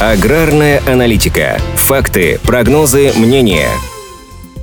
Аграрная аналитика. Факты, прогнозы, мнения.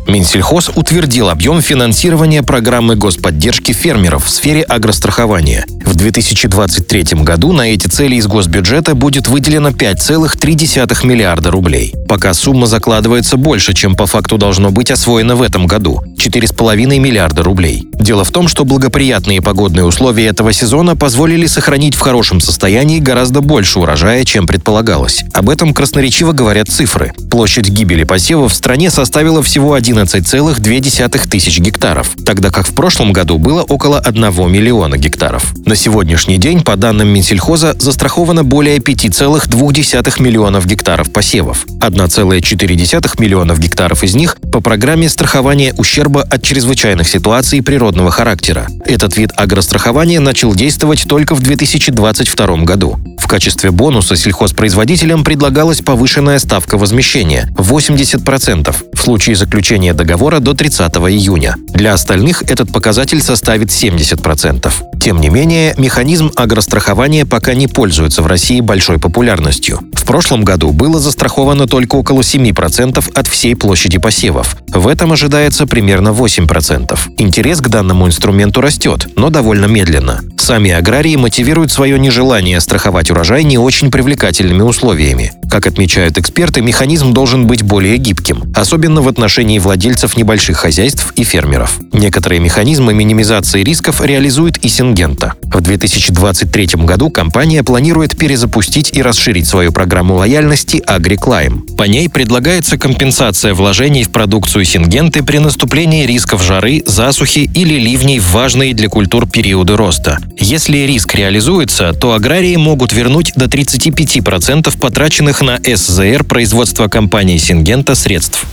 Минсельхоз утвердил объем финансирования программы господдержки фермеров в сфере агрострахования. В 2023 году на эти цели из госбюджета будет выделено 5,3 миллиарда рублей. Пока сумма закладывается больше, чем по факту должно быть освоено в этом году – 4,5 миллиарда рублей. Дело в том, что благоприятные погодные условия этого сезона позволили сохранить в хорошем состоянии гораздо больше урожая, чем предполагалось. Об этом красноречиво говорят цифры. Площадь гибели посевов в стране составила всего 11,2 тысяч гектаров, тогда как в прошлом году было около 1 миллиона гектаров. На сегодняшний день, по данным Минсельхоза, застраховано более 5,2 миллионов гектаров посевов. 1,4 миллионов гектаров из них по программе страхования ущерба от чрезвычайных ситуаций природного характера. Этот вид агрострахования начал действовать только в 2022 году. В качестве бонуса сельхозпроизводителям предлагалась повышенная ставка возмещения – 80% в случае заключения договора до 30 июня. Для остальных этот показатель составит 70%. Тем не менее, механизм агрострахования пока не пользуется в России большой популярностью. В прошлом году было застраховано только около 7% от всей площади посевов. В этом ожидается примерно 8%. Интерес к данному инструменту растет, но довольно медленно. Сами аграрии мотивируют свое нежелание страховать урожай не очень привлекательными условиями. Как отмечают эксперты, механизм должен быть более гибким, особенно в отношении владельцев небольших хозяйств и фермеров. Некоторые механизмы минимизации рисков реализует и Сингента. В 2023 году компания планирует перезапустить и расширить свою программу лояльности AgriClimb. По ней предлагается компенсация вложений в продукцию Сингенты при наступлении рисков жары, засухи или ливней в важные для культур периоды роста. Если риск реализуется, то аграрии могут вернуть до 35% потраченных на СЗР производства компании Сингента средств.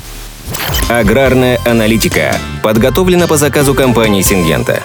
Аграрная аналитика подготовлена по заказу компании Сингента.